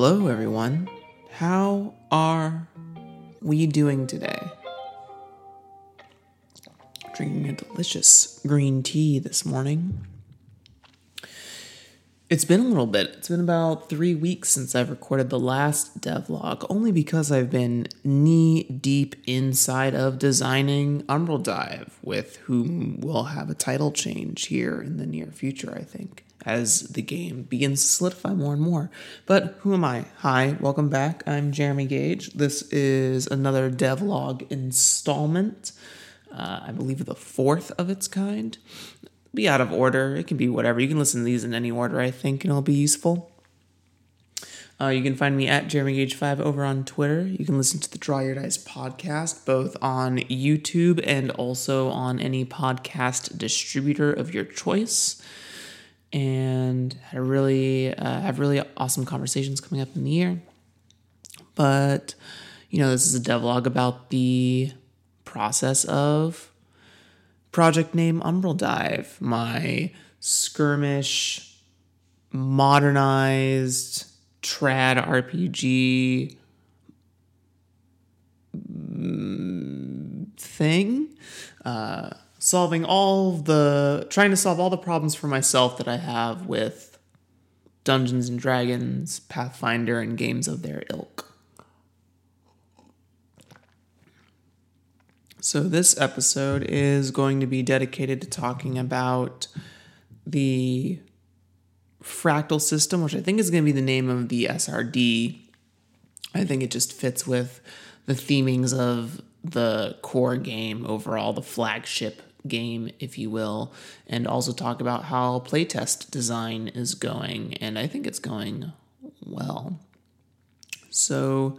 Hello, everyone. How are we doing today? Drinking a delicious green tea this morning. It's been a little bit. It's been about three weeks since I've recorded the last devlog, only because I've been knee deep inside of designing Umbral Dive, with whom we'll have a title change here in the near future, I think, as the game begins to solidify more and more. But who am I? Hi, welcome back. I'm Jeremy Gage. This is another devlog installment. Uh, I believe the fourth of its kind be out of order. It can be whatever. You can listen to these in any order, I think, and it'll be useful. Uh, you can find me at Jeremy Gage 5 over on Twitter. You can listen to the Draw Your Dice podcast both on YouTube and also on any podcast distributor of your choice. And I really uh, have really awesome conversations coming up in the year. But, you know, this is a devlog about the process of project name Umbral Dive, my skirmish, modernized trad RPG thing. Uh, solving all the, trying to solve all the problems for myself that I have with Dungeons and Dragons, Pathfinder, and games of their ilk. So, this episode is going to be dedicated to talking about the fractal system, which I think is going to be the name of the SRD. I think it just fits with the themings of the core game overall, the flagship game, if you will, and also talk about how playtest design is going. And I think it's going well. So,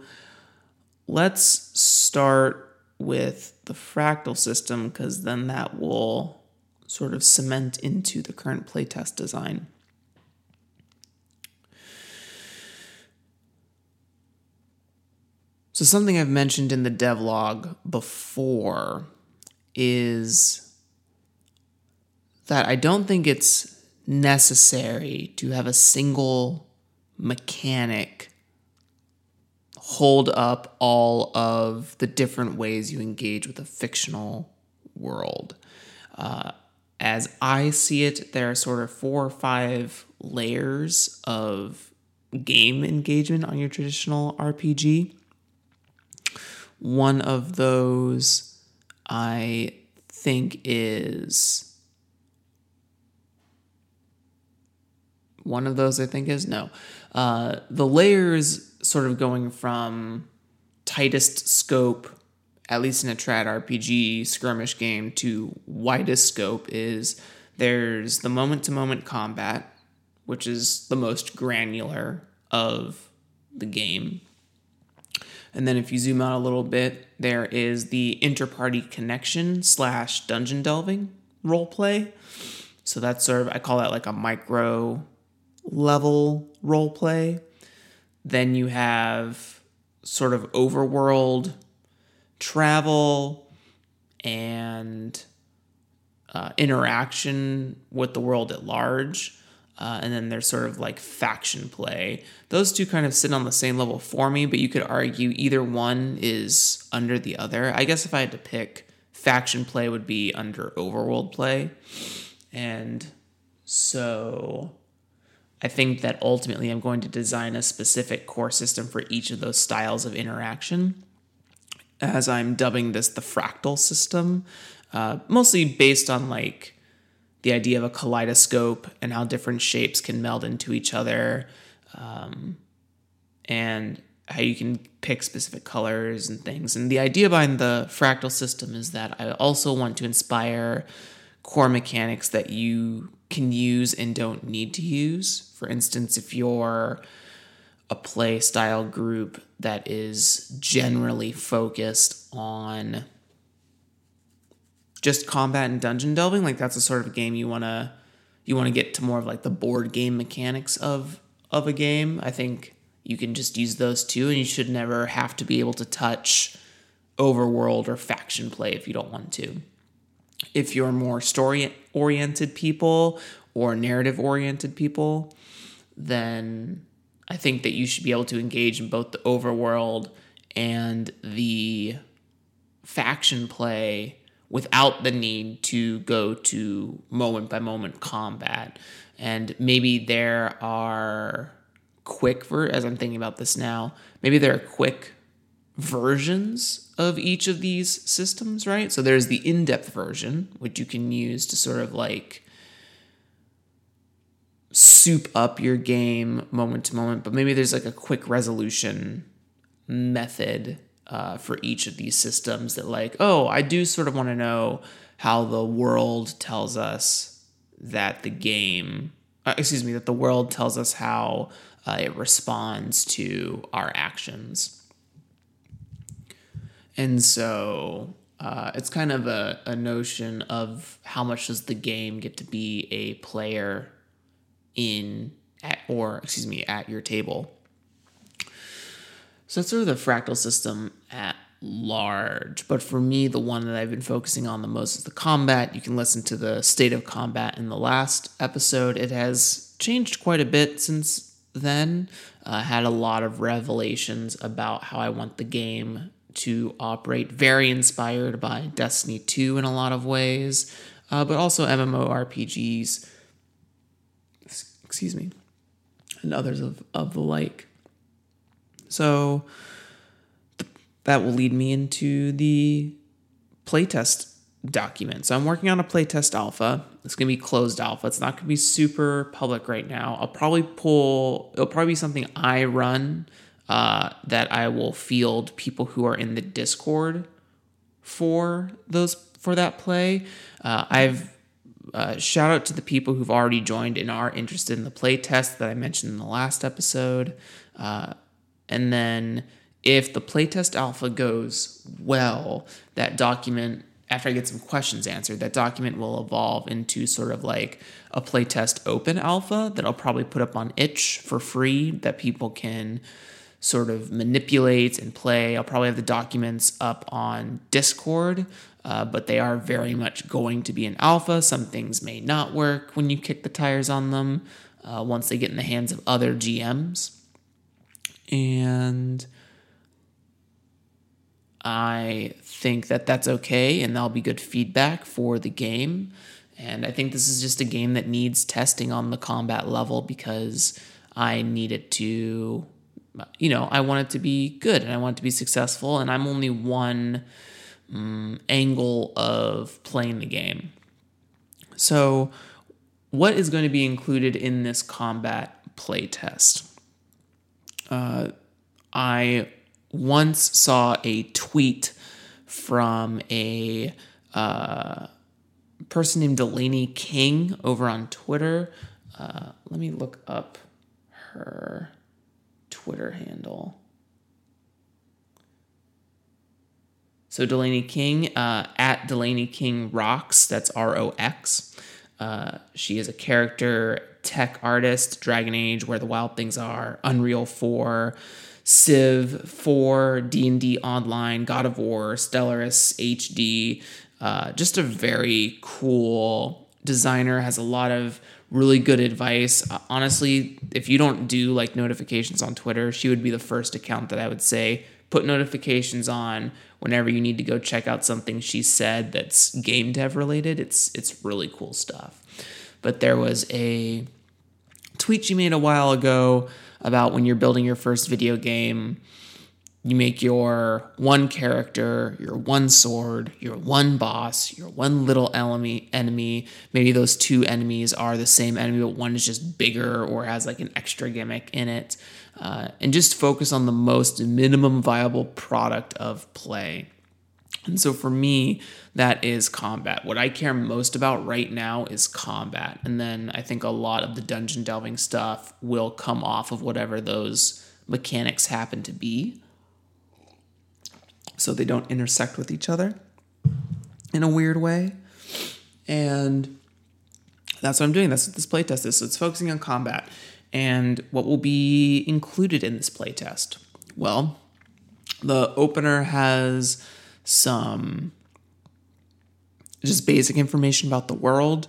let's start with the fractal system because then that will sort of cement into the current playtest design. So, something I've mentioned in the devlog before is that I don't think it's necessary to have a single mechanic hold up all of the different ways you engage with a fictional world. Uh, as I see it, there are sort of four or five layers of game engagement on your traditional RPG. One of those I think is. One of those I think is no. Uh, the layers sort of going from tightest scope, at least in a trad RPG skirmish game, to widest scope is there's the moment to moment combat, which is the most granular of the game. And then if you zoom out a little bit, there is the interparty connection slash dungeon delving role play. So that's sort of I call that like a micro level role play. Then you have sort of overworld travel and uh, interaction with the world at large. Uh, and then there's sort of like faction play. Those two kind of sit on the same level for me, but you could argue either one is under the other. I guess if I had to pick, faction play would be under overworld play. And so I think that ultimately I'm going to design a specific core system for each of those styles of interaction, as I'm dubbing this the fractal system, uh, mostly based on like the idea of a kaleidoscope and how different shapes can meld into each other, um, and how you can pick specific colors and things. And the idea behind the fractal system is that I also want to inspire core mechanics that you can use and don't need to use. For instance, if you're a play style group that is generally focused on just combat and dungeon delving, like that's a sort of game you want to you want to get to more of like the board game mechanics of of a game. I think you can just use those two and you should never have to be able to touch overworld or faction play if you don't want to. If you're more story oriented people or narrative oriented people, then I think that you should be able to engage in both the overworld and the faction play without the need to go to moment by moment combat. and maybe there are quick ver as I'm thinking about this now, maybe there are quick versions of each of these systems, right? So there's the in-depth version, which you can use to sort of like soup up your game moment to moment, but maybe there's like a quick resolution method uh, for each of these systems that like, oh, I do sort of want to know how the world tells us that the game, uh, excuse me, that the world tells us how uh, it responds to our actions. And so uh, it's kind of a, a notion of how much does the game get to be a player in at or excuse me at your table. So that's sort of the fractal system at large. But for me, the one that I've been focusing on the most is the combat. You can listen to the state of combat in the last episode. It has changed quite a bit since then. Uh, had a lot of revelations about how I want the game to operate. Very inspired by Destiny 2 in a lot of ways, uh, but also MMORPGs, excuse me, and others of, of the like. So th- that will lead me into the playtest document. So I'm working on a playtest alpha. It's going to be closed alpha. It's not going to be super public right now. I'll probably pull, it'll probably be something I run uh, that I will field people who are in the Discord for those for that play. Uh, I've uh, shout out to the people who've already joined and are interested in the play test that I mentioned in the last episode. Uh, and then if the playtest alpha goes well, that document, after I get some questions answered, that document will evolve into sort of like a playtest open alpha that I'll probably put up on itch for free that people can sort of manipulate and play. I'll probably have the documents up on Discord, uh, but they are very much going to be an alpha. Some things may not work when you kick the tires on them uh, once they get in the hands of other GMs. And I think that that's okay and that'll be good feedback for the game. And I think this is just a game that needs testing on the combat level because I need it to, you know, I want it to be good and I want it to be successful. And I'm only one um, angle of playing the game. So, what is going to be included in this combat playtest? Uh, I once saw a tweet from a uh, person named Delaney King over on Twitter. Uh, let me look up her Twitter handle. So Delaney King uh, at Delaney King Rocks. That's R O X. Uh, she is a character tech artist, Dragon Age, Where the Wild Things Are, Unreal 4, Civ 4, D&D Online, God of War, Stellaris HD. Uh, just a very cool designer, has a lot of really good advice. Uh, honestly, if you don't do like notifications on Twitter, she would be the first account that I would say put notifications on whenever you need to go check out something she said that's game dev related. It's it's really cool stuff. But there was a tweet she made a while ago about when you're building your first video game, you make your one character, your one sword, your one boss, your one little enemy. Enemy. Maybe those two enemies are the same enemy, but one is just bigger or has like an extra gimmick in it. Uh, and just focus on the most minimum viable product of play. And so for me, that is combat. What I care most about right now is combat. And then I think a lot of the dungeon delving stuff will come off of whatever those mechanics happen to be. So they don't intersect with each other in a weird way. And that's what I'm doing. That's what this playtest is. So it's focusing on combat. And what will be included in this playtest? Well, the opener has some just basic information about the world,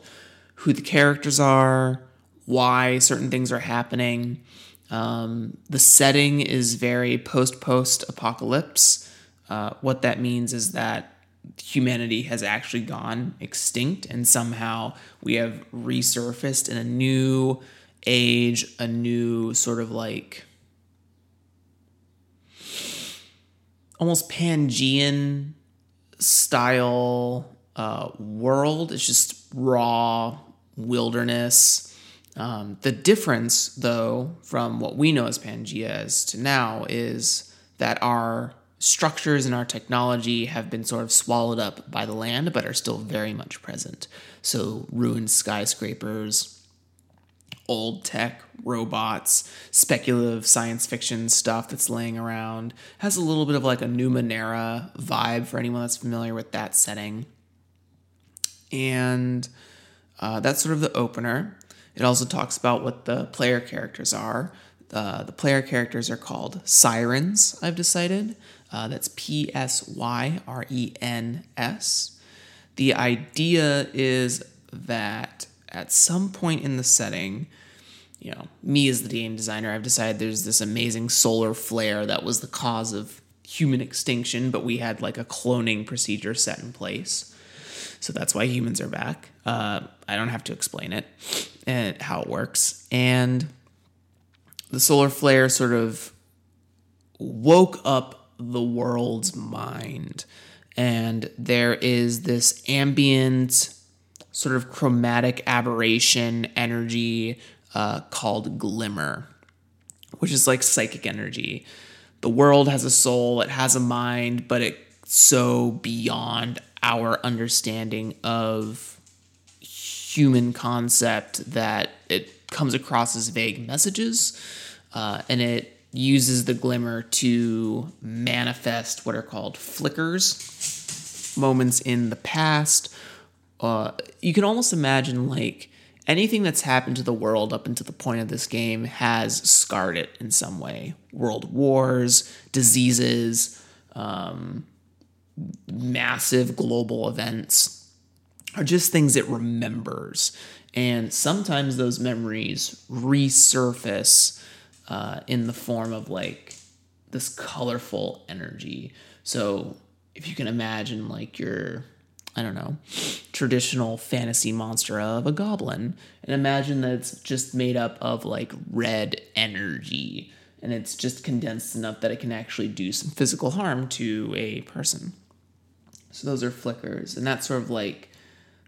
who the characters are, why certain things are happening. Um, the setting is very post post apocalypse. Uh, what that means is that humanity has actually gone extinct and somehow we have resurfaced in a new age, a new sort of like almost Pangean style uh, world. It's just raw wilderness. Um, the difference, though, from what we know as Pangea is to now is that our structures and our technology have been sort of swallowed up by the land, but are still very much present. So, ruined skyscrapers, old tech, robots, speculative science fiction stuff that's laying around. Has a little bit of like a Numenera vibe for anyone that's familiar with that setting. And uh, that's sort of the opener. It also talks about what the player characters are. Uh, the player characters are called psyrens, I've decided. Uh, that's P S Y R E N S. The idea is that at some point in the setting, you know, me as the game designer, I've decided there's this amazing solar flare that was the cause of human extinction, but we had like a cloning procedure set in place. So that's why humans are back. Uh, I don't have to explain it and how it works. And the solar flare sort of woke up the world's mind. And there is this ambient, sort of chromatic aberration energy uh, called glimmer, which is like psychic energy. The world has a soul, it has a mind, but it's so beyond our understanding of human concept that it comes across as vague messages uh, and it uses the glimmer to manifest what are called flickers moments in the past uh, you can almost imagine like anything that's happened to the world up until the point of this game has scarred it in some way world wars diseases um, massive global events are just things it remembers. And sometimes those memories resurface uh, in the form of like this colorful energy. So if you can imagine like your, I don't know, traditional fantasy monster of a goblin, and imagine that it's just made up of like red energy and it's just condensed enough that it can actually do some physical harm to a person. So those are flickers, and that's sort of like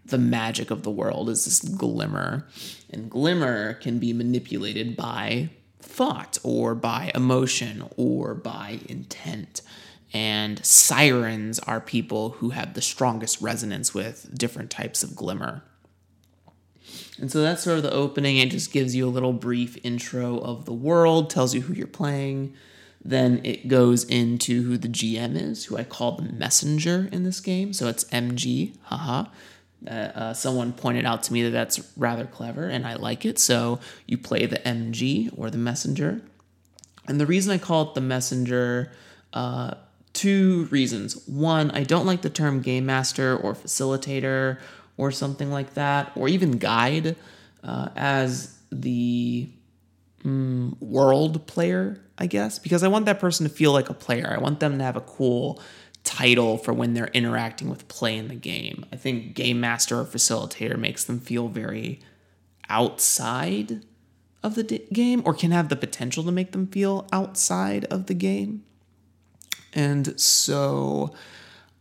the magic of the world is this glimmer. And glimmer can be manipulated by thought or by emotion or by intent. And psyrens are people who have the strongest resonance with different types of glimmer. And so that's sort of the opening. It just gives you a little brief intro of the world, tells you who you're playing. Then it goes into who the GM is, who I call the messenger in this game. So it's MG, haha. Uh, uh, someone pointed out to me that that's rather clever and I like it. So you play the MG or the messenger. And the reason I call it the messenger, uh, two reasons. One, I don't like the term game master or facilitator or something like that, or even guide uh, as the mm, world player, I guess, because I want that person to feel like a player. I want them to have a cool title for when they're interacting with play in the game. I think game master or facilitator makes them feel very outside of the d- game or can have the potential to make them feel outside of the game. And so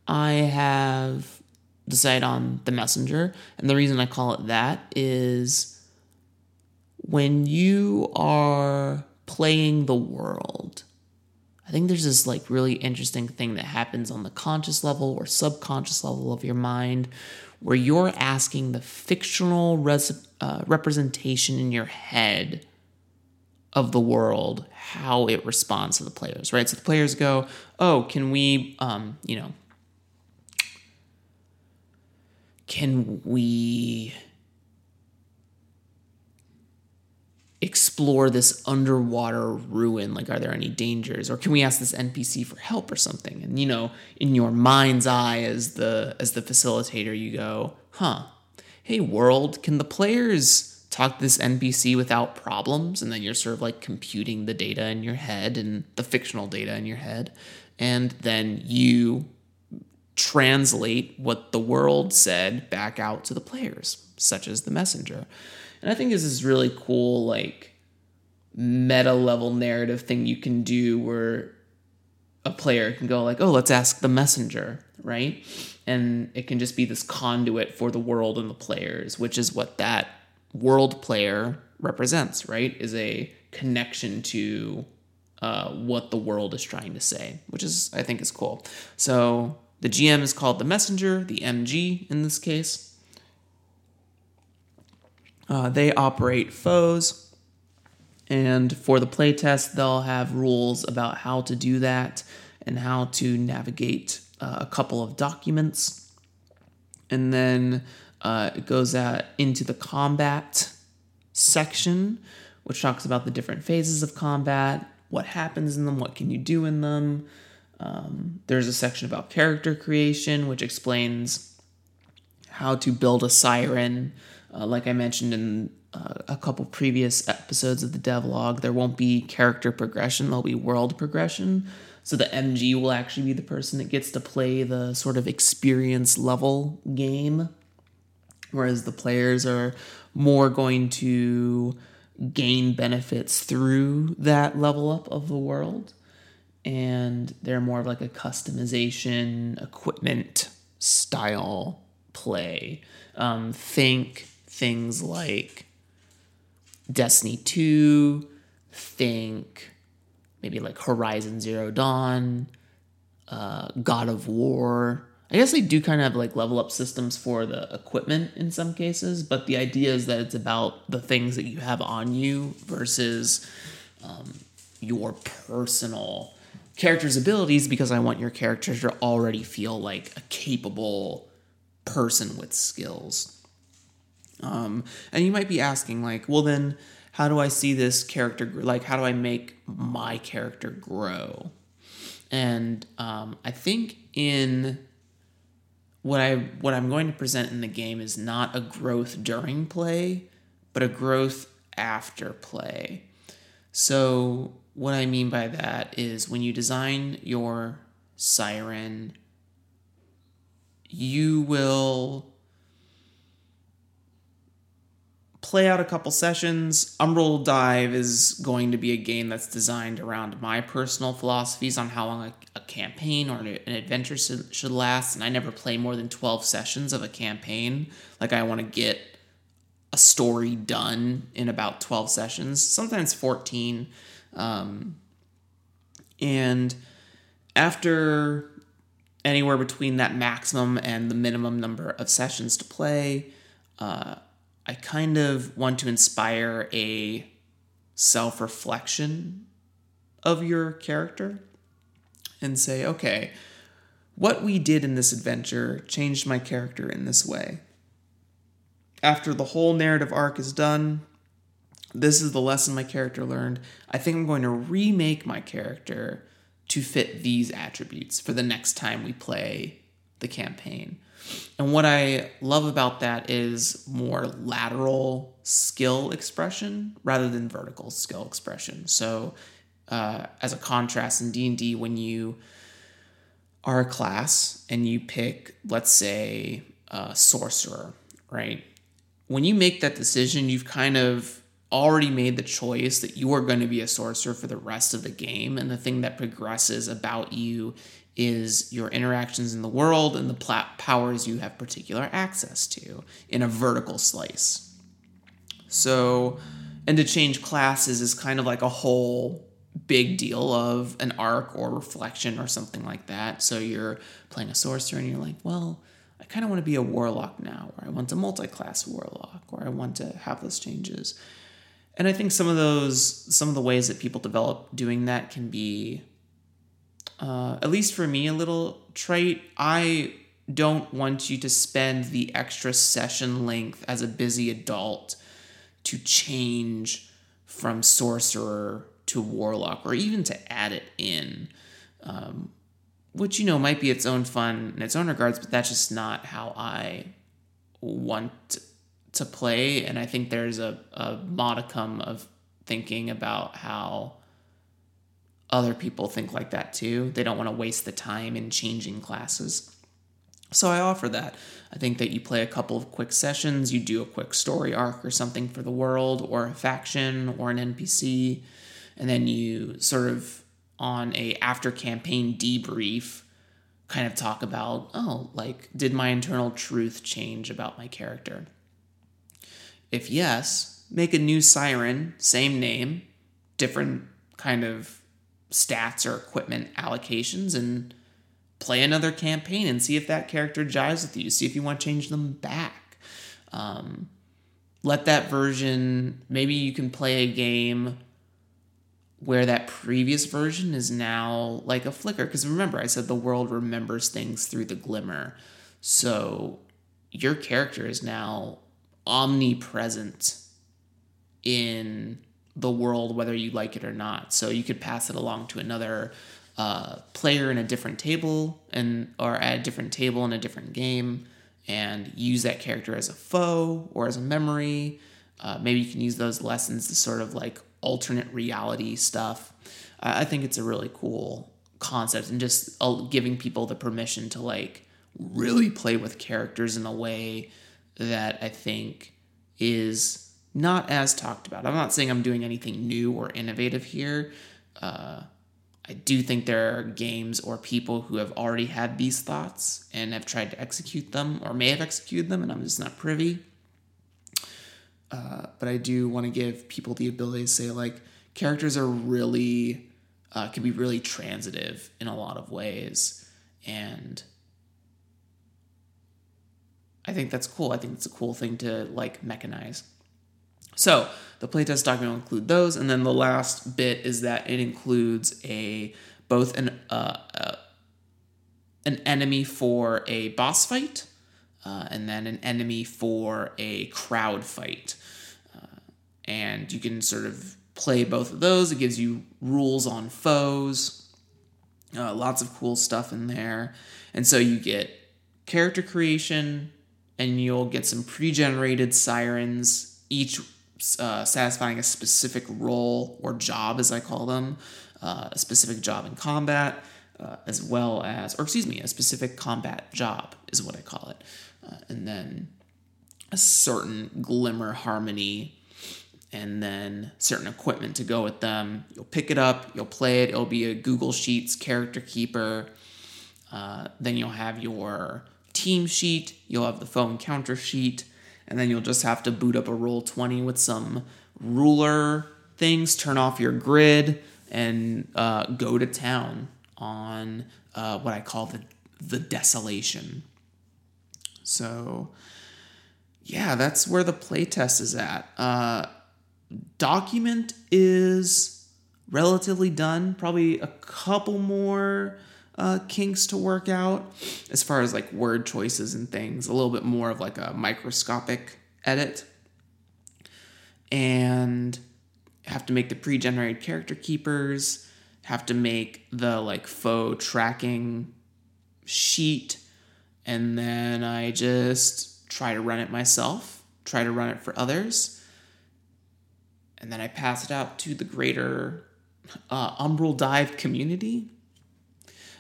I have decided on the messenger. And the reason I call it that is when you are playing the world, think there's this like really interesting thing that happens on the conscious level or subconscious level of your mind where you're asking the fictional res- uh, representation in your head of the world how it responds to the players, right? So the players go, "Oh, can we, um, you know, can we explore this underwater ruin like are there any dangers? Or can we ask this npc for help or something? And you know in your mind's eye as the as the facilitator you go huh. Hey world can the players talk to this npc without problems? And then you're sort of like computing the data in your head and the fictional data in your head. And then you translate what the world said back out to the players, such as the messenger. And I think this is really cool, like meta level narrative thing you can do where a player can go like, oh, let's ask the messenger, right? And it can just be this conduit for the world and the players, which is what that world player represents, right? Is a connection to uh, what the world is trying to say, which is I think is cool. So the GM is called the messenger, the MG in this case. Uh, they operate foes, and for the playtest, they'll have rules about how to do that and how to navigate uh, a couple of documents. And then uh, it goes out into the combat section, which talks about the different phases of combat, what happens in them, what can you do in them. Um, there's a section about character creation, which explains how to build a psyren. Uh, like I mentioned in uh, a couple previous episodes of the devlog, there won't be character progression, there'll be world progression. So the MG will actually be the person that gets to play the sort of experience level game, whereas the players are more going to gain benefits through that level up of the world. And they're more of like a customization, equipment style play. Um, think things like Destiny 2, think maybe like Horizon Zero Dawn, uh, God of War. I guess they do kind of have like level up systems for the equipment in some cases, but the idea is that it's about the things that you have on you versus um, your personal character's abilities because I want your character to already feel like a capable person with skills. Um, and you might be asking, like, well, then how do I see this character? Grow? Like, how do I make my character grow? And um, I think in what I what I'm going to present in the game is not a growth during play, but a growth after play. So what I mean by that is when you design your psyren, you will play out a couple sessions. Umbral Dive is going to be a game that's designed around my personal philosophies on how long a, a campaign or an, adventure should, should last. And I never play more than 12 sessions of a campaign. Like, I want to get a story done in about 12 sessions, sometimes 14. Um, and after anywhere between that maximum and the minimum number of sessions to play, uh, I kind of want to inspire a self reflection of your character and say, okay, what we did in this adventure changed my character in this way. After the whole narrative arc is done, this is the lesson my character learned. I think I'm going to remake my character to fit these attributes for the next time we play the campaign. And what I love about that is more lateral skill expression rather than vertical skill expression. So, uh, as a contrast in D and D, when you are a class and you pick, let's say, a sorcerer, right? When you make that decision, you've kind of already made the choice that you are going to be a sorcerer for the rest of the game, and the thing that progresses about you is your interactions in the world and the powers you have particular access to in a vertical slice. So, and to change classes is kind of like a whole big deal of an arc or reflection or something like that. So you're playing a sorcerer and you're like, well, I kind of want to be a warlock now, or I want a multi class warlock, or I want to have those changes. And I think some of those, some of the ways that people develop doing that can be uh, at least for me, a little trait. I don't want you to spend the extra session length as a busy adult to change from sorcerer to warlock or even to add it in. Um, which, you know, might be its own fun in its own regards, but that's just not how I want to play. And I think there's a, a modicum of thinking about how other people think like that too. They don't want to waste the time in changing classes. So I offer that. I think that you play a couple of quick sessions, you do a quick story arc or something for the world, or a faction, or an NPC, and then you sort of on a after campaign debrief kind of talk about oh like did my internal truth change about my character if yes make a new psyren same name different kind of stats or equipment allocations and play another campaign and see if that character jives with you see if you want to change them back um, let that version maybe you can play a game where that previous version is now like a flicker. Because remember, I said the world remembers things through the glimmer. So your character is now omnipresent in the world, whether you like it or not. So you could pass it along to another uh, player in a different table and or at a different table in a different game and use that character as a foe or as a memory. Uh, maybe you can use those lessons to sort of like alternate reality stuff. I think it's a really cool concept and just uh, giving people the permission to like really play with characters in a way that I think is not as talked about. I'm not saying I'm doing anything new or innovative here. Uh, I do think there are games or people who have already had these thoughts and have tried to execute them or may have executed them, and I'm just not privy. Uh, but I do want to give people the ability to say like characters are really uh, can be really transitive in a lot of ways, and I think that's cool. I think it's a cool thing to like mechanize. So the playtest document will include those, and then the last bit is that it includes a both an uh, uh, an enemy for a boss fight, uh, and then an enemy for a crowd fight and you can sort of play both of those. It gives you rules on foes, uh, lots of cool stuff in there. And so you get character creation, and you'll get some pre generated psyrens, each uh, satisfying a specific role or job, as I call them, uh, a specific job in combat. Uh, as well as, or excuse me, a specific combat job is what I call it. Uh, and then a certain glimmer harmony and then certain equipment to go with them. You'll pick it up, you'll play it. It'll be a Google Sheets character keeper. Uh, then you'll have your team sheet, you'll have the phone counter sheet, and then you'll just have to boot up a Roll20 with some ruler things, turn off your grid, and uh, go to town on uh, what I call the the desolation. So, yeah, that's where the playtest is at. Uh, document is relatively done. Probably a couple more uh, kinks to work out as far as like word choices and things. A little bit more of like a microscopic edit. And have to make the pre-generated character keepers. Have to make the like foe tracking sheet. And then I just try to run it myself. Try to run it for others and then I pass it out to the greater uh, Umbral Dive community.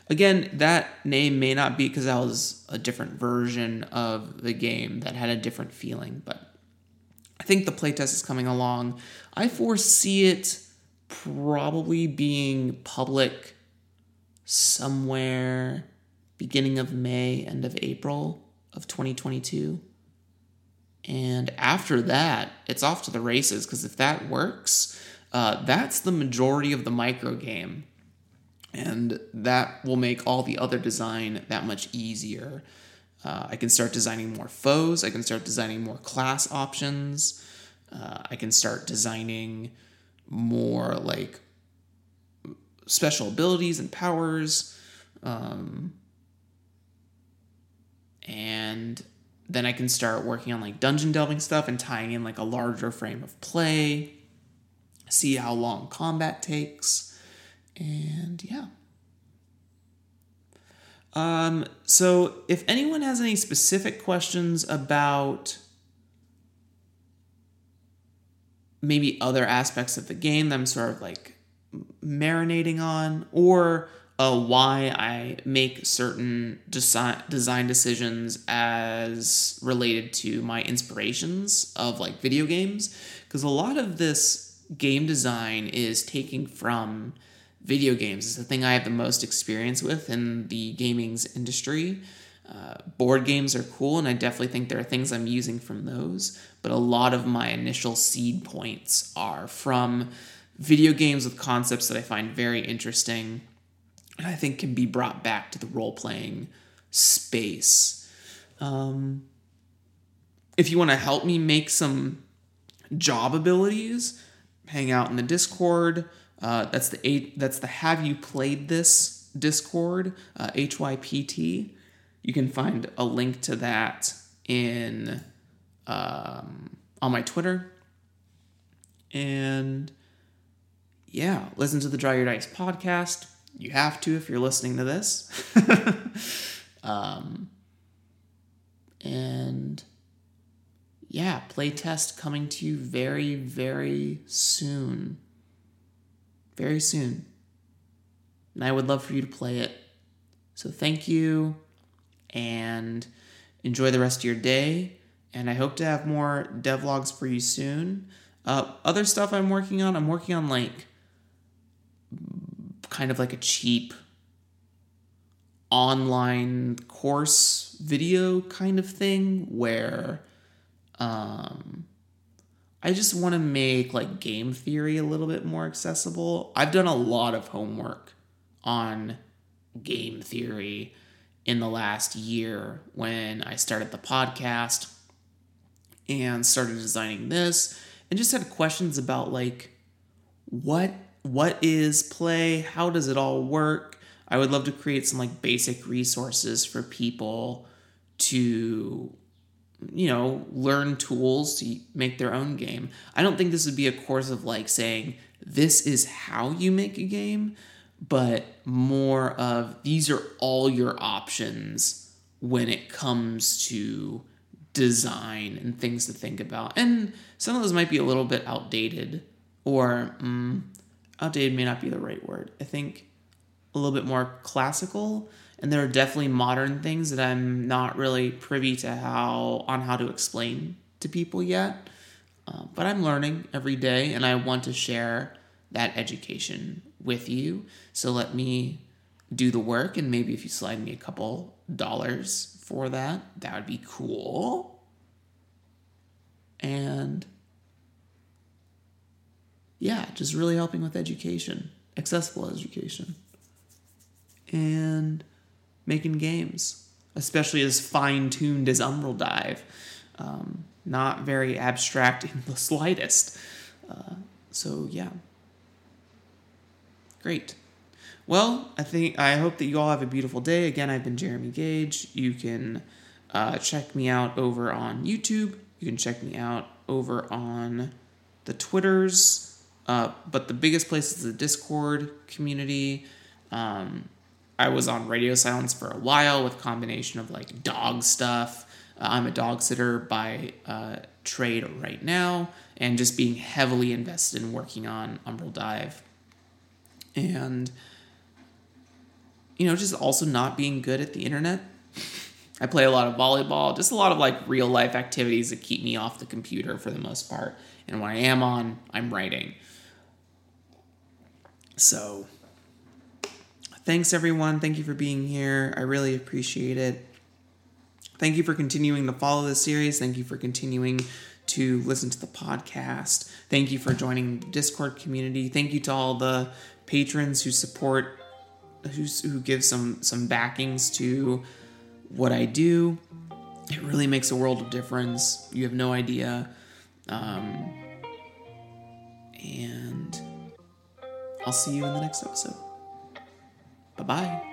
Again, that name may not be because that was a different version of the game that had a different feeling, but I think the playtest is coming along. I foresee it probably being public somewhere beginning of May, end of April of 2022. And after that, it's off to the races because if that works, uh, that's the majority of the micro game. And that will make all the other design that much easier. Uh, I can start designing more foes, I can start designing more class options, uh, I can start designing more like special abilities and powers. Um, and then I can start working on like dungeon delving stuff and tying in like a larger frame of play, see how long combat takes, and yeah. Um, so if anyone has any specific questions about maybe other aspects of the game that I'm sort of like marinating on, or uh, why I make certain design design decisions as related to my inspirations of like video games because a lot of this game design is taking from video games. It's the thing I have the most experience with in the gaming's industry. Uh, board games are cool, and I definitely think there are things I'm using from those. But a lot of my initial seed points are from video games with concepts that I find very interesting and I think can be brought back to the role playing space. Um, if you want to help me make some job abilities, hang out in the Discord. Uh, that's the eight. That's the Have You Played This Discord, uh, HYPT. You can find a link to that in um, on my Twitter. And yeah, listen to the Draw Your Dice podcast. You have to if you're listening to this. um, and yeah, playtest coming to you very, very soon. Very soon. And I would love for you to play it. So thank you and enjoy the rest of your day. And I hope to have more devlogs for you soon. Uh, other stuff I'm working on, I'm working on like kind of like a cheap online course video kind of thing where um, I just want to make like game theory a little bit more accessible. I've done a lot of homework on game theory in the last year when I started the podcast and started designing this and just had questions about like what what is play? How does it all work? I would love to create some like basic resources for people to you know, learn tools to make their own game. I don't think this would be a course of like saying this is how you make a game, but more of these are all your options when it comes to design and things to think about. And some of those might be a little bit outdated or mm, outdated may not be the right word. I think a little bit more classical and there are definitely modern things that I'm not really privy to how on how to explain to people yet. Uh, but I'm learning every day and I want to share that education with you. So let me do the work and maybe if you slide me a couple dollars for that, that would be cool. And yeah, just really helping with education, accessible education, and making games, especially as fine tuned as Umbral Dive. Um, not very abstract in the slightest. Uh, so, yeah. Great. Well, I think I hope that you all have a beautiful day. Again, I've been Jeremy Gage. You can uh, check me out over on YouTube. You can check me out over on the Twitters. Uh, but the biggest place is the Discord community. Um, I was on radio silence for a while with combination of like dog stuff. Uh, I'm a dog sitter by uh, trade right now, and just being heavily invested in working on Umbral Dive, and you know, just also not being good at the internet. I play a lot of volleyball, just a lot of like real life activities that keep me off the computer for the most part. And when I am on, I'm writing. So, thanks everyone. Thank you for being here. I really appreciate it. Thank you for continuing to follow this series. Thank you for continuing to listen to the podcast. Thank you for joining the Discord community. Thank you to all the patrons who support, who, who give some some backings to what I do. It really makes a world of difference. You have no idea. Um, and I'll see you in the next episode. Bye bye.